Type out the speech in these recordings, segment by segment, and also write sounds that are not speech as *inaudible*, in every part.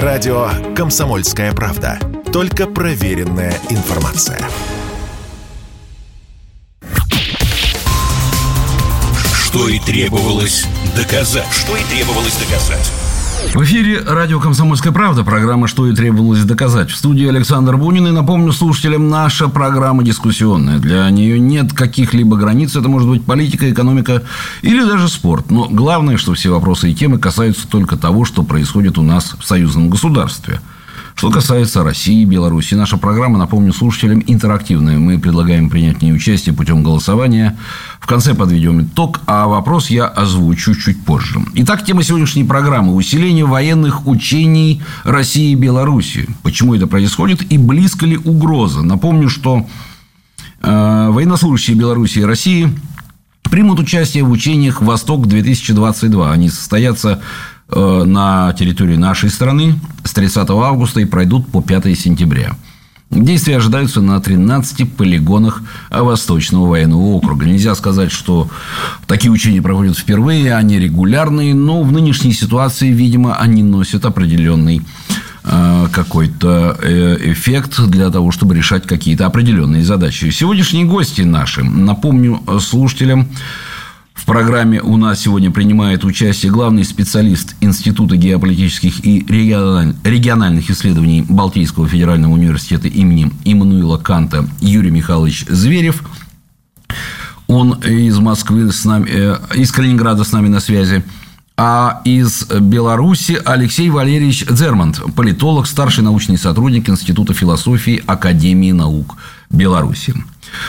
Радио «Комсомольская правда». Только проверенная информация. Что и требовалось доказать. Что и требовалось доказать. В эфире радио «Комсомольская правда», программа «Что и требовалось доказать». В студии Александр Бунин. И напомню слушателям, наша программа дискуссионная. Для нее нет каких-либо границ. Это может быть политика, экономика или даже спорт. Но главное, что все вопросы и темы касаются только того, что происходит у нас в союзном государстве – что касается России и Беларуси, наша программа, напомню слушателям, интерактивная. Мы предлагаем принять в ней участие путем голосования. В конце подведем итог, а вопрос я озвучу чуть позже. Итак, тема сегодняшней программы – усиление военных учений России и Беларуси. Почему это происходит и близко ли угроза? Напомню, что э, военнослужащие Беларуси и России примут участие в учениях «Восток-2022». Они состоятся на территории нашей страны с 30 августа и пройдут по 5 сентября. Действия ожидаются на 13 полигонах Восточного военного округа. Нельзя сказать, что такие учения проводят впервые, они регулярные, но в нынешней ситуации, видимо, они носят определенный э, какой-то э, эффект для того, чтобы решать какие-то определенные задачи. Сегодняшние гости наши, напомню слушателям, в программе у нас сегодня принимает участие главный специалист Института геополитических и региональных исследований Балтийского федерального университета имени Иммануила Канта Юрий Михайлович Зверев. Он из Москвы с нами, э, из Калининграда с нами на связи. А из Беларуси Алексей Валерьевич Дзермант, политолог, старший научный сотрудник Института философии Академии наук Беларуси.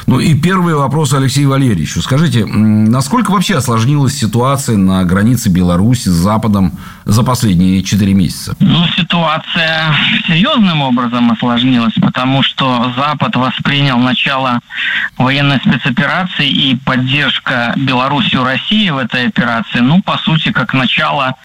Ну и первый вопрос Алексею Валерьевичу. Скажите, насколько вообще осложнилась ситуация на границе Беларуси с Западом за последние четыре месяца? Ну, ситуация серьезным образом осложнилась, потому что Запад воспринял начало военной спецоперации и поддержка Беларусью России в этой операции, ну, по сути, как начало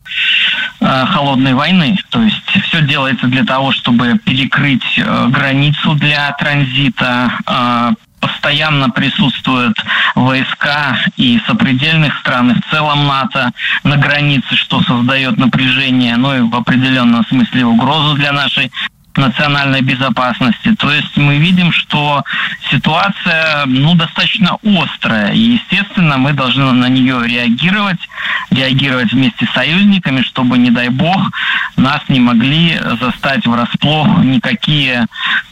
э, холодной войны. То есть все делается для того, чтобы перекрыть э, границу для транзита, э, постоянно присутствуют войска и сопредельных стран, и в целом НАТО на границе, что создает напряжение, ну и в определенном смысле угрозу для нашей национальной безопасности. То есть мы видим, что ситуация ну, достаточно острая. И, естественно, мы должны на нее реагировать, реагировать вместе с союзниками, чтобы, не дай бог, нас не могли застать врасплох никакие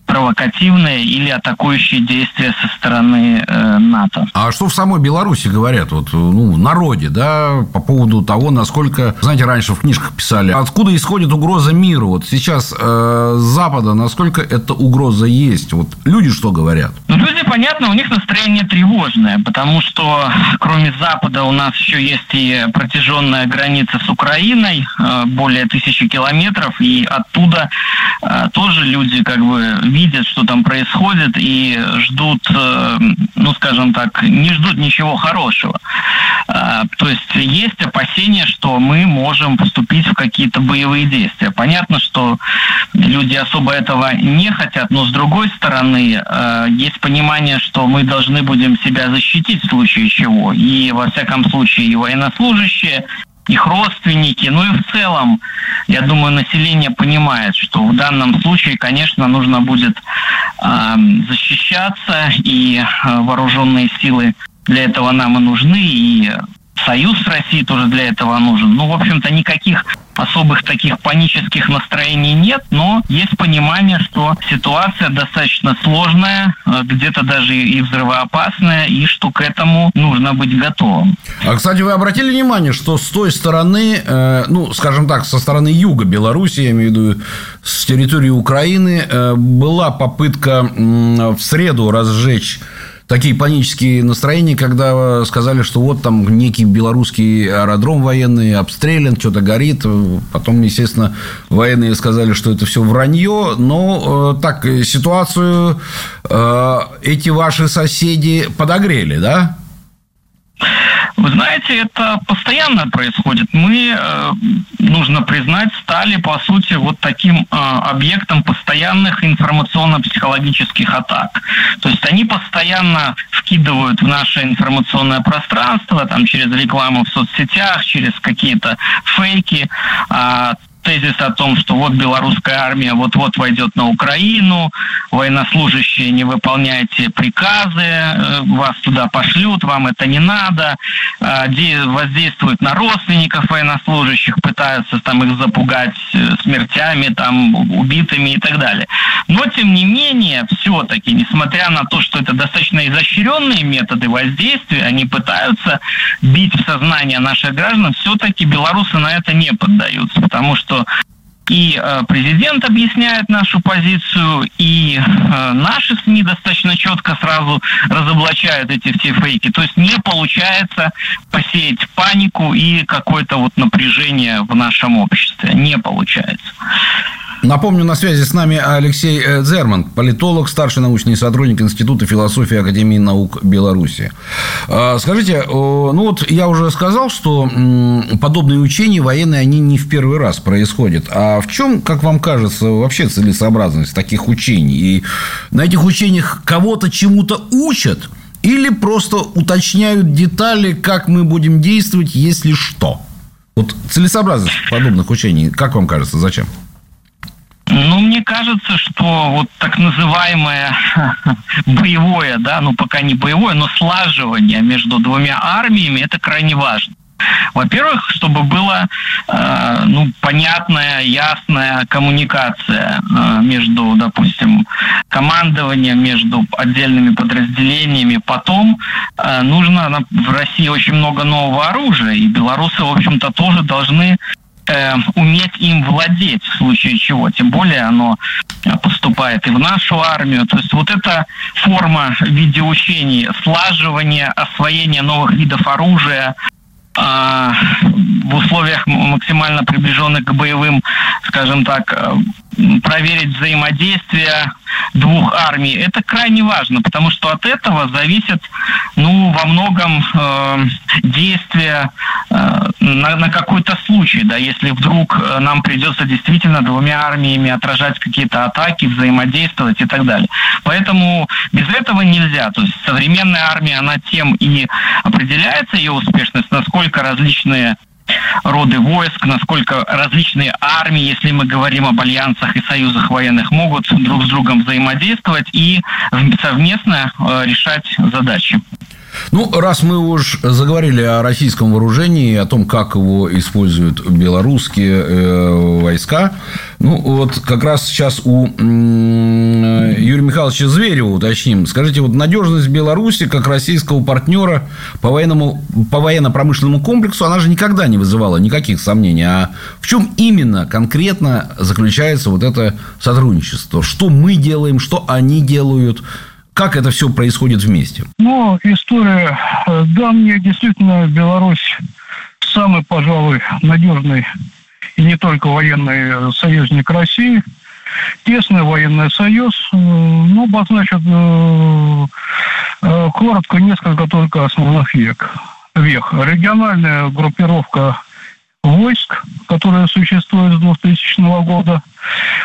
провокативные или атакующие действия со стороны э, НАТО. А что в самой Беларуси говорят, вот, ну, в народе, да, по поводу того, насколько, знаете, раньше в книжках писали, откуда исходит угроза миру? Вот сейчас э, с Запада, насколько эта угроза есть? Вот люди что говорят? Ну, люди, понятно, у них настроение тревожное, потому что кроме Запада у нас еще есть и протяженная граница с Украиной, э, более тысячи километров, и оттуда э, тоже люди как бы видят, что там происходит, и ждут, э, ну, скажем так, не ждут ничего хорошего. А, то есть есть опасения, что мы можем вступить в какие-то боевые действия. Понятно, что люди особо этого не хотят, но с другой стороны, э, есть понимание, что мы должны будем себя защитить в случае чего. И во всяком случае и военнослужащие, их родственники, ну и в целом, я думаю, население понимает, что в данном случае, конечно, нужно будет э, защищаться, и э, вооруженные силы для этого нам и нужны, и Союз России тоже для этого нужен. Ну, в общем-то, никаких особых таких панических настроений нет, но есть понимание, что ситуация достаточно сложная, э, где-то даже и взрывоопасная, и что к этому нужно быть готовым. А, кстати, вы обратили внимание, что с той стороны, э, ну, скажем так, со стороны юга Беларуси, я имею в виду с территории Украины, э, была попытка в среду разжечь такие панические настроения, когда сказали, что вот там некий белорусский аэродром военный обстрелян, что-то горит. Потом, естественно, военные сказали, что это все вранье. Но э, так, ситуацию э, эти ваши соседи подогрели, да? Вы знаете, это постоянно происходит. Мы, э, нужно признать, стали, по сути, вот таким э, объектом постоянных информационно-психологических атак. То есть они постоянно вкидывают в наше информационное пространство, там, через рекламу в соцсетях, через какие-то фейки, э, тезис о том, что вот белорусская армия вот-вот войдет на Украину, военнослужащие не выполняйте приказы, э, вас туда пошлют, вам это не надо, э, воздействуют на родственников военнослужащих, пытаются там их запугать э, смертями, там, убитыми и так далее. Но, тем не менее, все-таки, несмотря на то, что это достаточно изощренные методы воздействия, они пытаются бить в сознание наших граждан, все-таки белорусы на это не поддаются, потому что и э, президент объясняет нашу позицию, и э, наши СМИ достаточно четко сразу разоблачают эти все фейки. То есть не получается посеять панику и какое-то вот напряжение в нашем обществе. Не получается. Напомню, на связи с нами Алексей э, Зерман, политолог, старший научный сотрудник Института философии Академии наук Беларуси. А, скажите, ну вот я уже сказал, что подобные учения военные, они не в первый раз происходят. А в чем, как вам кажется, вообще целесообразность таких учений? И на этих учениях кого-то чему-то учат? Или просто уточняют детали, как мы будем действовать, если что? Вот целесообразность подобных учений, как вам кажется, зачем? Ну, мне кажется, что вот так называемое *laughs* боевое, да, ну пока не боевое, но слаживание между двумя армиями, это крайне важно. Во-первых, чтобы была э, ну, понятная, ясная коммуникация э, между, допустим, командованием, между отдельными подразделениями. Потом э, нужно в России очень много нового оружия, и белорусы, в общем-то, тоже должны э, уметь им владеть в случае чего. Тем более оно поступает и в нашу армию. То есть вот эта форма видеоучений, слаживание, освоение новых видов оружия, а, в условиях максимально приближенных к боевым, скажем так, э, проверить взаимодействие двух армий. Это крайне важно, потому что от этого зависит, ну, во многом э, действие э, на, на какой-то случай, да, если вдруг э, нам придется действительно двумя армиями отражать какие-то атаки, взаимодействовать и так далее. Поэтому без этого нельзя. То есть современная армия, она тем и определяется ее успешность, насколько различные роды войск, насколько различные армии, если мы говорим об альянсах и союзах военных, могут друг с другом взаимодействовать и совместно э, решать задачи. Ну, раз мы уж заговорили о российском вооружении, о том, как его используют белорусские э, войска, ну, вот как раз сейчас у Юрия Михайловича Зверева уточним. Скажите, вот надежность Беларуси как российского партнера по, военному, по военно-промышленному комплексу, она же никогда не вызывала никаких сомнений. А в чем именно конкретно заключается вот это сотрудничество? Что мы делаем, что они делают? Как это все происходит вместе? Ну, история э, давняя. Действительно, Беларусь самый, пожалуй, надежный и не только военный э, союзник России. Тесный военный союз. Э, ну, обозначит коротко несколько только основных век. Вех. Региональная группировка войск, которые существуют с 2000 года,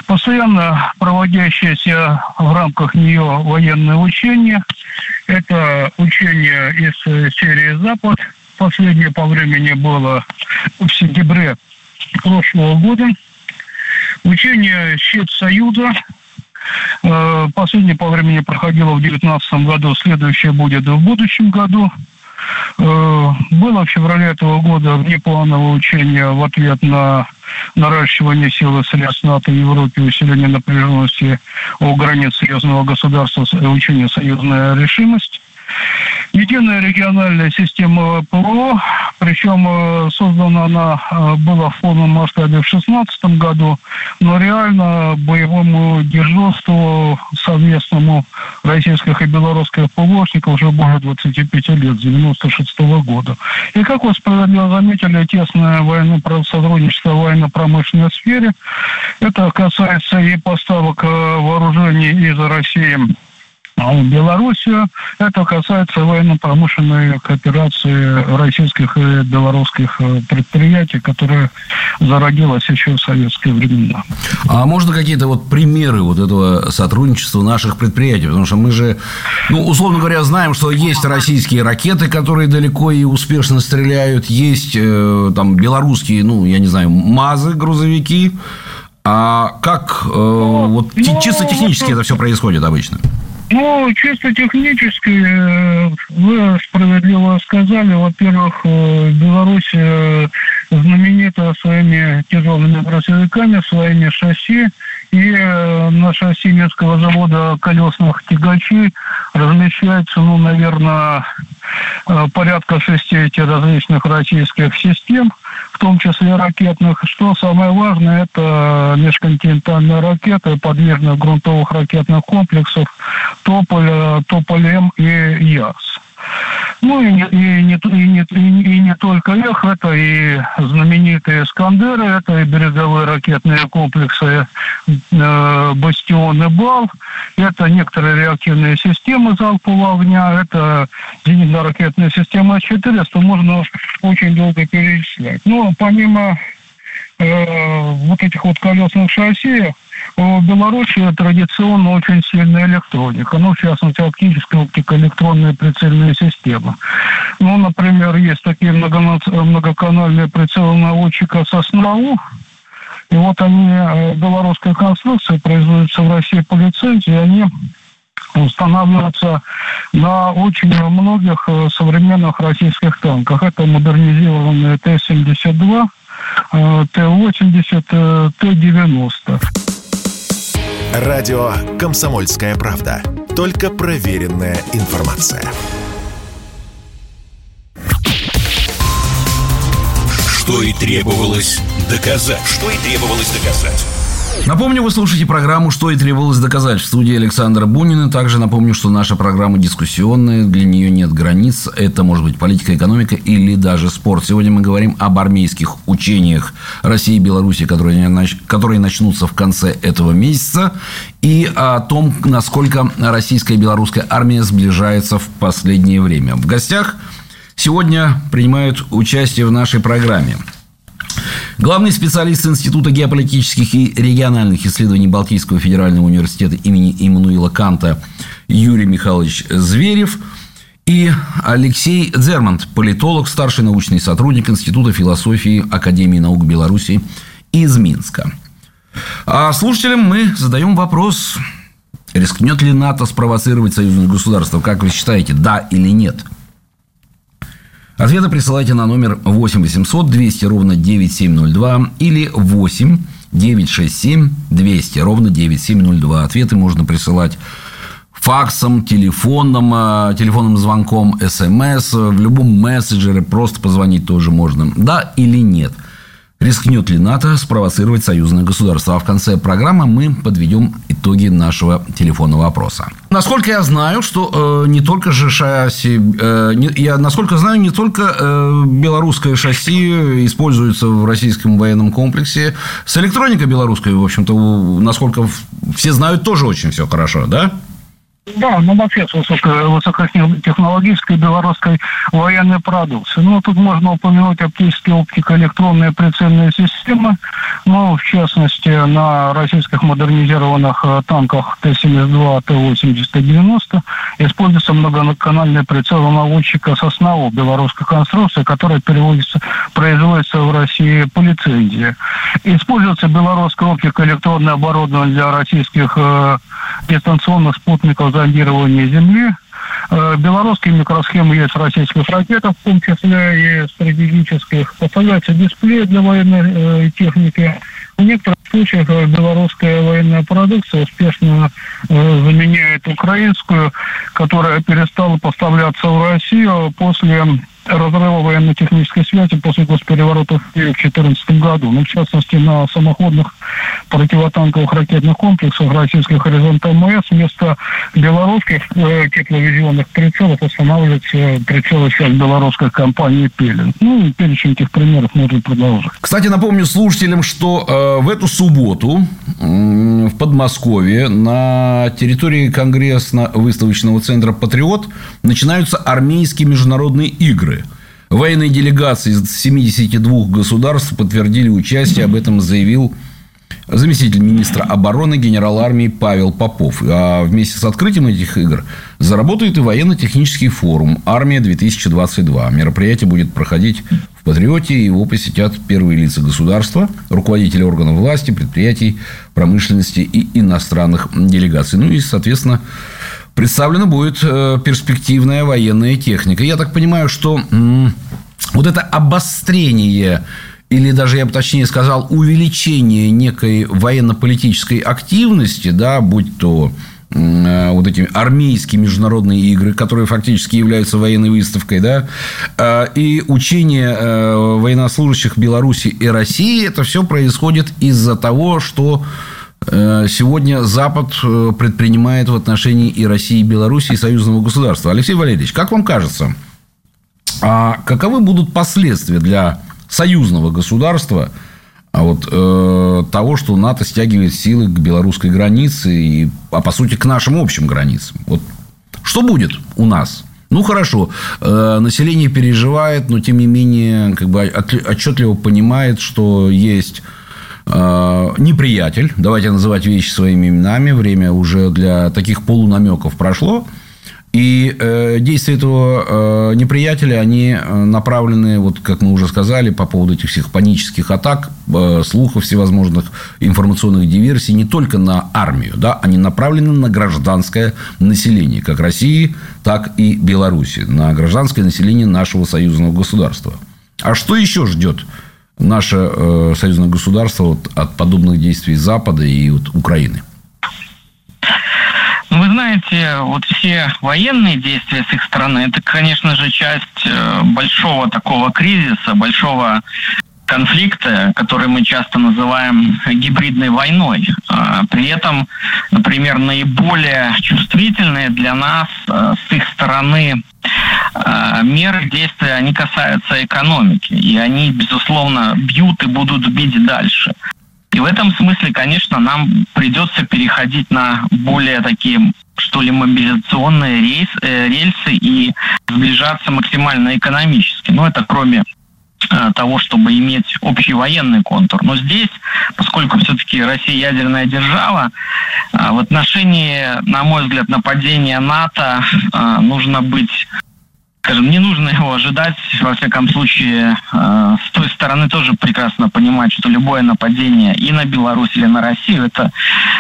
постоянно проводящиеся в рамках нее военные учения. Это учения из серии «Запад». Последнее по времени было в сентябре прошлого года. Учение «Щит Союза», э, Последнее по времени проходило в 2019 году, следующее будет в будущем году. Э, было в феврале этого года внеплановое учение в ответ на наращивание силы средств НАТО в Европе, усиление напряженности у границ серьезного государства, учение «Союзная решимость». Единая региональная система ПВО, причем э, создана она э, была в полном масштабе в 2016 году, но реально боевому дежурству совместному российских и белорусских ПВОшников уже более 25 лет, с 96 года. И, как вы справедливо заметили, тесное военное сотрудничество в военно-промышленной сфере, это касается и поставок э, вооружений из России Белоруссию. Это касается военно-промышленной кооперации российских и белорусских э, предприятий, которая зародилась еще в советские времена. А можно какие-то вот примеры вот этого сотрудничества наших предприятий? Потому что мы же, ну, условно говоря, знаем, что есть российские ракеты, которые далеко и успешно стреляют, есть э, там белорусские, ну, я не знаю, МАЗы, грузовики. А как э, вот ну, чисто технически это все происходит обычно? Ну, чисто технически, э, вы справедливо сказали, во-первых, э, Беларусь э, знаменита своими тяжелыми грузовиками, своими шасси, и на шасси Минского завода колесных тягачей размещается, ну, наверное, порядка шести этих различных российских систем, в том числе ракетных. Что самое важное, это межконтинентальные ракеты подвижных грунтовых ракетных комплексов Тополь, Тополь-М и Яс. Ну и не, и, не, и, не, и не только их, это и знаменитые «Искандеры», это и береговые ракетные комплексы э, «Бастион» и «Бал», это некоторые реактивные системы залпового огня, это зенитно-ракетная система С-400, можно очень долго перечислять. Но помимо э, вот этих вот колесных шасси, в Беларуси традиционно очень сильная электроника, ну, в частности, оптическая оптико-электронная прицельная система. Ну, например, есть такие многоканальные прицелы наводчика «Соснову», и вот они, э, белорусская конструкция, производится в России по лицензии, они устанавливаются на очень многих э, современных российских танках. Это модернизированные Т-72, э, Т-80, Т-90. Радио «Комсомольская правда». Только проверенная информация. Что и требовалось доказать. Что и требовалось доказать. Напомню, вы слушаете программу «Что и требовалось доказать» в студии Александра Бунина. Также напомню, что наша программа дискуссионная, для нее нет границ. Это может быть политика, экономика или даже спорт. Сегодня мы говорим об армейских учениях России и Беларуси, которые, которые начнутся в конце этого месяца, и о том, насколько российская и белорусская армия сближается в последнее время. В гостях сегодня принимают участие в нашей программе – Главный специалист Института геополитических и региональных исследований Балтийского федерального университета имени Иммануила Канта Юрий Михайлович Зверев и Алексей Дзермант, политолог, старший научный сотрудник Института философии Академии наук Беларуси из Минска. А слушателям мы задаем вопрос, рискнет ли НАТО спровоцировать союзное государство? Как вы считаете, да или нет – Ответы присылайте на номер 8 800 200 ровно 9702 или 8 967 200 ровно 9702. Ответы можно присылать факсом, телефоном, а, телефонным звонком, смс, в любом мессенджере, просто позвонить тоже можно. Да или нет – Рискнет ли НАТО спровоцировать союзное государство? А в конце программы мы подведем итоги нашего телефонного вопроса. Насколько я знаю, что э, не только же шасси, э, не, я насколько знаю, не только э, белорусское шасси используется в российском военном комплексе. С электроникой белорусской, в общем-то, насколько все знают, тоже очень все хорошо, да? Да, ну вообще с высокотехнологической белорусской военной продукции. Ну, тут можно упомянуть оптические оптико-электронные прицельные системы. Ну, в частности, на российских модернизированных э, танках Т-72, Т-80, Т-90 используется многоканальный прицел наводчика «Соснову» белорусской конструкции, которая переводится, производится в России по лицензии. Используется белорусское оптико-электронное оборудование для российских э, дистанционных спутников зондирования Земли. Э, белорусские микросхемы есть в российских ракетах, в том числе и стратегических. Поставляется дисплей для военной э, техники. В некоторых случаях э, белорусская военная продукция успешно заменяет украинскую, которая перестала поставляться в Россию после разрыва военно-технической связи после госпереворота в 2014 году. Ну, в частности, на самоходных противотанковых ракетных комплексах российских «Горизонт МС» вместо белорусских э, тепловизионных прицелов устанавливается прицелы сейчас белорусской компании «Пелин». Ну, и перечень этих примеров можно продолжить. Кстати, напомню слушателям, что э, в эту субботу в Подмосковье на территории Конгрессно-выставочного центра «Патриот» начинаются армейские международные игры. Военные делегации из 72 государств подтвердили участие, об этом заявил заместитель министра обороны генерал армии Павел Попов. А вместе с открытием этих игр заработает и военно-технический форум «Армия-2022». Мероприятие будет проходить в «Патриоте», его посетят первые лица государства, руководители органов власти, предприятий, промышленности и иностранных делегаций. Ну и, соответственно, представлена будет э, перспективная военная техника. Я так понимаю, что вот это обострение или даже, я бы точнее сказал, увеличение некой военно-политической активности, да, будь то э, вот эти армейские международные игры, которые фактически являются военной выставкой, да, э, и учение э, военнослужащих Беларуси и России, это все происходит из-за того, что сегодня Запад предпринимает в отношении и России, и Беларуси, и союзного государства. Алексей Валерьевич, как вам кажется, а каковы будут последствия для союзного государства, а вот э, того, что НАТО стягивает силы к белорусской границе, и, а по сути к нашим общим границам. Вот что будет у нас? Ну хорошо, э, население переживает, но тем не менее как бы отчетливо понимает, что есть э, неприятель. Давайте называть вещи своими именами. Время уже для таких полунамеков прошло. И э, действия этого э, неприятеля, они э, направлены, вот как мы уже сказали, по поводу этих всех панических атак, э, слухов всевозможных информационных диверсий, не только на армию, да, они направлены на гражданское население, как России, так и Беларуси, на гражданское население нашего союзного государства. А что еще ждет наше э, союзное государство вот, от подобных действий Запада и вот, Украины? Знаете, вот все военные действия с их стороны, это, конечно же, часть э, большого такого кризиса, большого конфликта, который мы часто называем гибридной войной. А, при этом, например, наиболее чувствительные для нас э, с их стороны э, меры действия, они касаются экономики. И они, безусловно, бьют и будут бить дальше. И в этом смысле, конечно, нам придется переходить на более такие что ли, мобилизационные рейс, э, рельсы и сближаться максимально экономически. Но это кроме э, того, чтобы иметь общий военный контур. Но здесь, поскольку все-таки Россия ядерная держава, э, в отношении, на мой взгляд, нападения НАТО э, нужно быть скажем, не нужно его ожидать. Во всяком случае, э, с той стороны тоже прекрасно понимать, что любое нападение и на Беларусь или на Россию это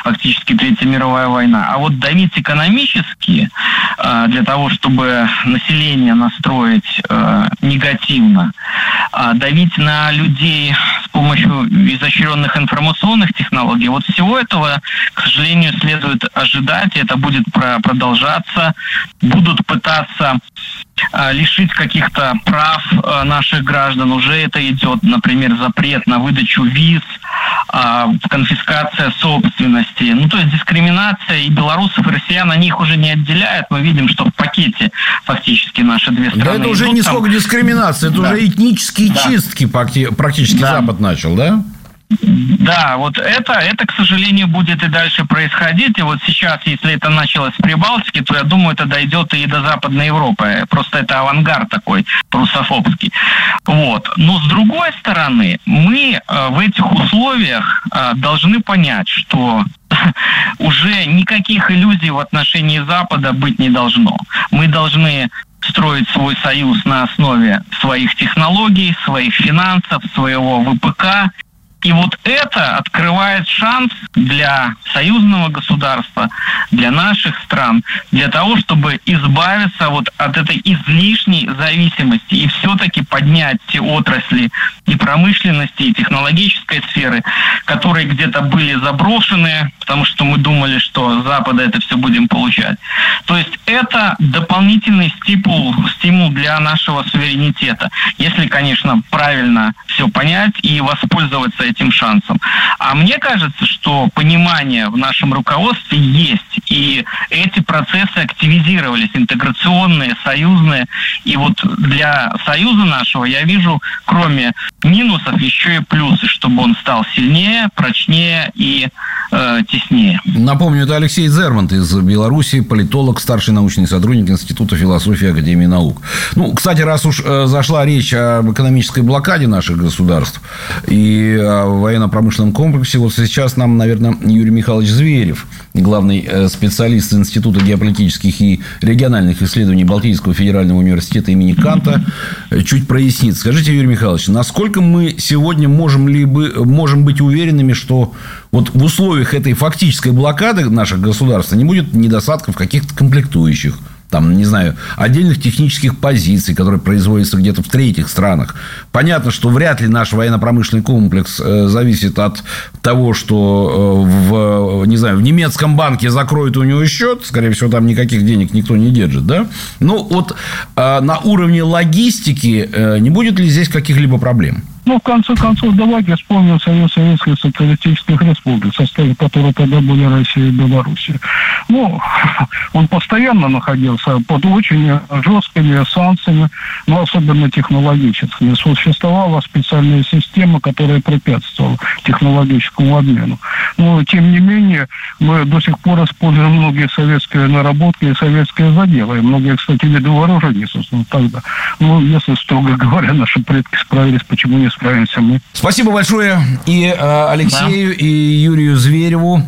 фактически Третья мировая война. А вот давить экономически э, для того, чтобы население настроить э, негативно, э, давить на людей с помощью изощренных информационных технологий, вот всего этого, к сожалению, следует ожидать, и это будет продолжаться. Будут пытаться лишить каких-то прав э, наших граждан. Уже это идет, например, запрет на выдачу виз, э, конфискация собственности. Ну, то есть дискриминация и белорусов, и россиян, они их уже не отделяют. Мы видим, что в пакете фактически наши две страны Да это уже идут, не сколько дискриминация, это да. уже этнические да. чистки практически да. Запад начал, да? Да, вот это, это, к сожалению, будет и дальше происходить. И вот сейчас, если это началось с Прибалтики, то я думаю, это дойдет и до Западной Европы. Просто это авангард такой русофобский. Вот. Но с другой стороны, мы э, в этих условиях э, должны понять, что *laughs* уже никаких иллюзий в отношении Запада быть не должно. Мы должны строить свой союз на основе своих технологий, своих финансов, своего ВПК и вот это открывает шанс для союзного государства, для наших стран, для того, чтобы избавиться вот от этой излишней зависимости и все-таки поднять те отрасли и промышленности, и технологической сферы, которые где-то были заброшены, потому что мы думали, что с Запада это все будем получать. То есть это дополнительный стимул, стимул для нашего суверенитета. Если, конечно, правильно все понять и воспользоваться этим шансом. А мне кажется, что понимание в нашем руководстве есть. И эти процессы активизировались, интеграционные, союзные. И вот для союза нашего я вижу, кроме минусов, еще и плюсы, чтобы он стал сильнее, прочнее и э, теснее. Напомню, это Алексей Зермант из Беларуси, политолог, старший научный сотрудник Института философии Академии наук. Ну, кстати, раз уж э, зашла речь об экономической блокаде наших государств и о военно-промышленном комплексе, вот сейчас нам, наверное, Юрий Михайлович Зверев, главный э, специалист Института геополитических и региональных исследований Балтийского федерального университета имени Канта, э, чуть прояснит. Скажите, Юрий Михайлович, насколько мы сегодня можем, либо, можем быть уверенными, что вот в условиях этой фактической блокады наших государств не будет недостатков каких-то комплектующих, там, не знаю, отдельных технических позиций, которые производятся где-то в третьих странах. Понятно, что вряд ли наш военно-промышленный комплекс э, зависит от того, что э, в, не знаю, в немецком банке закроют у него счет, скорее всего, там никаких денег никто не держит, да? Но вот э, на уровне логистики не будет ли здесь каких-либо проблем? Ну, в конце концов, давайте вспомним Союз Советских Социалистических Республик, в составе которой тогда были Россия и Белоруссия. Ну, *laughs* он постоянно находился под очень жесткими санкциями, но особенно технологическими. Существовала специальная система, которая препятствовала технологическому обмену. Но, тем не менее, мы до сих пор используем многие советские наработки и советские заделы. И многие, кстати, виды вооружений, собственно, тогда. Ну, если, строго *laughs* говоря, наши предки справились, почему не справимся мы. Спасибо большое и э, Алексею, да. и Юрию Звереву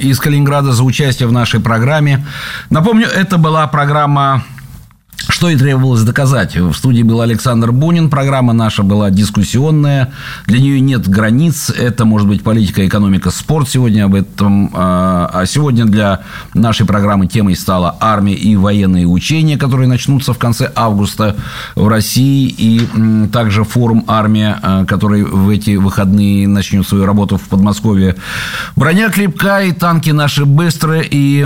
из Калининграда за участие в нашей программе. Напомню, это была программа что и требовалось доказать. В студии был Александр Бунин. Программа наша была дискуссионная. Для нее нет границ. Это может быть политика, экономика, спорт сегодня об этом. А, а сегодня для нашей программы темой стала армия и военные учения, которые начнутся в конце августа в России. И также форум «Армия», а, который в эти выходные начнет свою работу в Подмосковье. Броня крепкая, и танки наши быстрые, и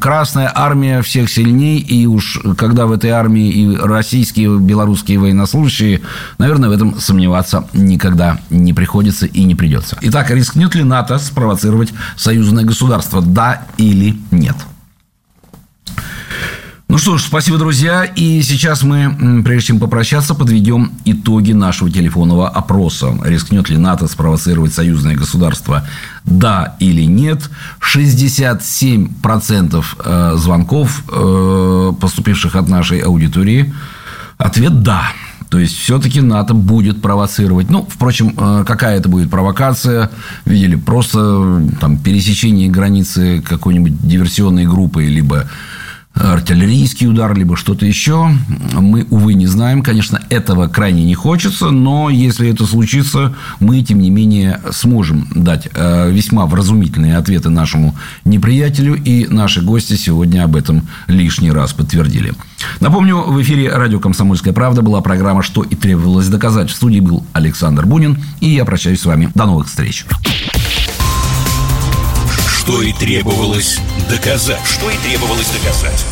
Красная армия всех сильней. И уж когда в этой армии и российские, белорусские военнослужащие, наверное, в этом сомневаться никогда не приходится и не придется. Итак, рискнет ли НАТО спровоцировать союзное государство? Да или нет? Ну что ж, спасибо, друзья. И сейчас мы, прежде чем попрощаться, подведем итоги нашего телефонного опроса. Рискнет ли НАТО спровоцировать союзное государство? Да или нет? 67% э, звонков, э, поступивших от нашей аудитории, ответ «да». То есть, все-таки НАТО будет провоцировать. Ну, впрочем, э, какая это будет провокация? Видели, просто там, пересечение границы какой-нибудь диверсионной группы, либо артиллерийский удар, либо что-то еще. Мы, увы, не знаем. Конечно, этого крайне не хочется, но если это случится, мы, тем не менее, сможем дать э, весьма вразумительные ответы нашему неприятелю, и наши гости сегодня об этом лишний раз подтвердили. Напомню, в эфире радио «Комсомольская правда» была программа «Что и требовалось доказать». В студии был Александр Бунин, и я прощаюсь с вами. До новых встреч. Что и требовалось доказать. Что и требовалось доказать.